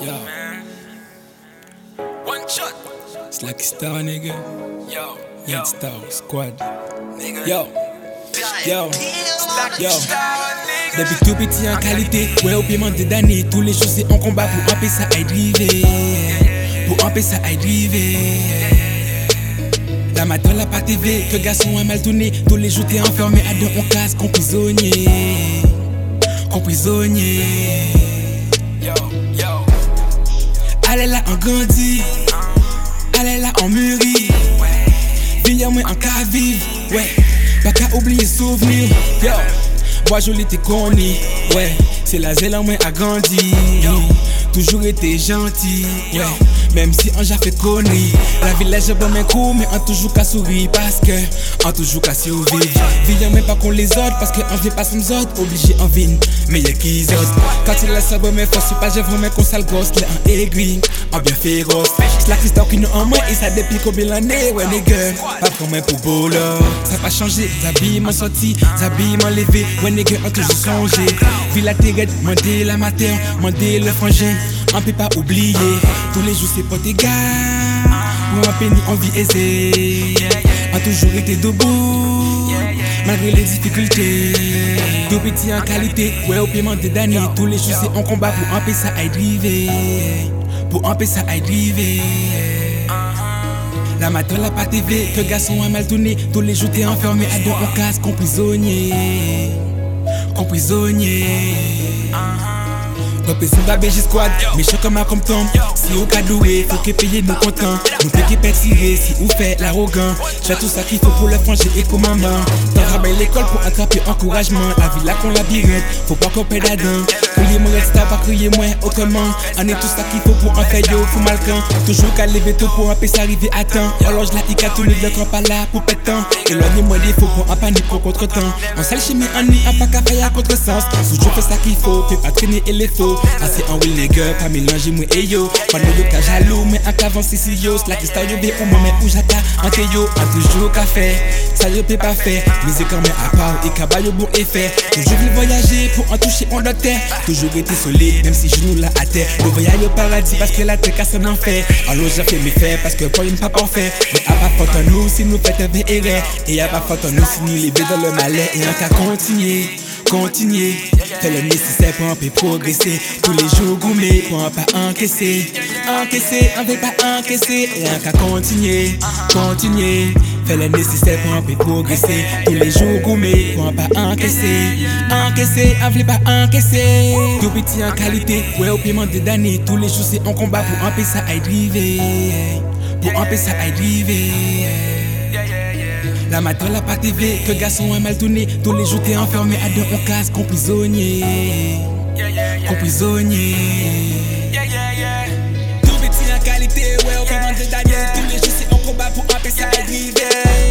Yo. One shot. It's like star, nigga. Yo. Yo. Red star squad. Nigga. Yo. Yo. Yo. Depuis tout petit en qualité, ouais au paiement des damnés Tous les jours c'est en combat pour empêcher ça à être Pour empêcher ça à être la madame la pas TV, que garçon est mal tourné. Tous les jours t'es enfermé à deux, on casse, qu'on prisonnier. Qu'on prisonnier. Allez là, on grandit. Allez là, on mûrit. Viens moi en cas vivre. Ouais, pas qu'à oublier souvenir. Yo, bois joli t'es connu. Ouais, c'est la zèle en moi a grandi. Toujours été gentil. Ouais, même si on j'a fait connerie. La village a bon mes coups, mais on toujours qu'à sourire. Parce que on toujours qu'à survivre. Viens même pas qu'on les autres. Parce qu'on vient pas sans autres. Obligé en vine. Mais y'a qui autres. Quand il a ça, bon, mais force pas, j'ai vraiment qu'on sale gosse. Là, en aigri, en bien féroce. La cristal qui nous en moins. Et ça depuis combien d'années, ouais, nigga. Pas pour moi pour bolo. Ça pas changé. Zabille m'en sorti, zabille m'en levé. Ouais, nigga, on toujours songé. Villa Terret, mandé la mater, mandé le frangin. On peut pas oublier. Tous les jours, c'est pour tes gars. Pour un penny, on vit aisé. On toujours été debout. Malgré les difficultés. Tout petit en qualité, ouais, au paiement des damnés. Tous les jours, c'est en combat pour empêcher ça à driver. Pour empêcher ça à driver. La matin, la pas TV, que garçon a mal tourné. Tous les jours, t'es enfermé à deux, on casse, qu'on prisonnier. Qu'on prisonnier. Quand c'est une babé squad, méchant comme un comme Tom. Si au cas doué, faut que payer nous content. Nous peut qui tirer, si ou fait l'arrogant. J'ai tout ça qu'il faut pour le franger et comme maman. Travailles l'école pour attraper encouragement. La vie là qu'on labyrinthe, faut pas qu'on dedans. Crier mon reste pas crier moins autrement. On est tout ça qu'il faut pour un fait yo, faut mal quand. Toujours qu'à lever tôt pour un peu s'arriver à temps. Je la hic à tout le temps pas là pour pétant. Éloignez-moi des faux pour un panique pour contre-temps. En salle chimie, en nuit, un pas qu'à faire à contre-sens. Toujours fait ça qu'il faut, fais pas traîner et les faux. Assez en will les pas mélanger moi et yo. Pas de yo qu'à jaloux, mais un qu'avant si yo. Est star yo bé au moment où j'attends. En yo, en toujours café. Ça yo peut pas faire. Musique quand même à part et cabayo bon effet. Toujours voyager pour en toucher en d'autres terre. Toujours été solide, même si genou là à terre. Le voyage au paradis parce que la terre casse en enfer. Alors j'ai fait mes faits parce que pour une pas parfait. Mais à pas faute en nous si nous faites un erreur. Et à pas faute en nous si nous les dans le malais. Et un qu'à continuer continuer. Fais le nécessaire pour un peu progresser. Tous les jours gourmet pour un pas encaisser. Encaisser, on veut pas encaisser. Et un cas continuer, continuer. Fais le nécessaire pour un peu progresser. Tous les jours gourmet pour un pas encaisser. Encaisser, veut pas encaisser. Tout petit en qualité, ouais, au paiement des damnés. Tous les jours c'est en combat pour empêcher ça à driver. Pour empêcher ça à driver. La matin, la pas TV, que garçon a mal tourné. Tous les jours, t'es enfermé à deux, on casse, qu'on prisonnier. Qu'on prisonnier. De Daniel. Tous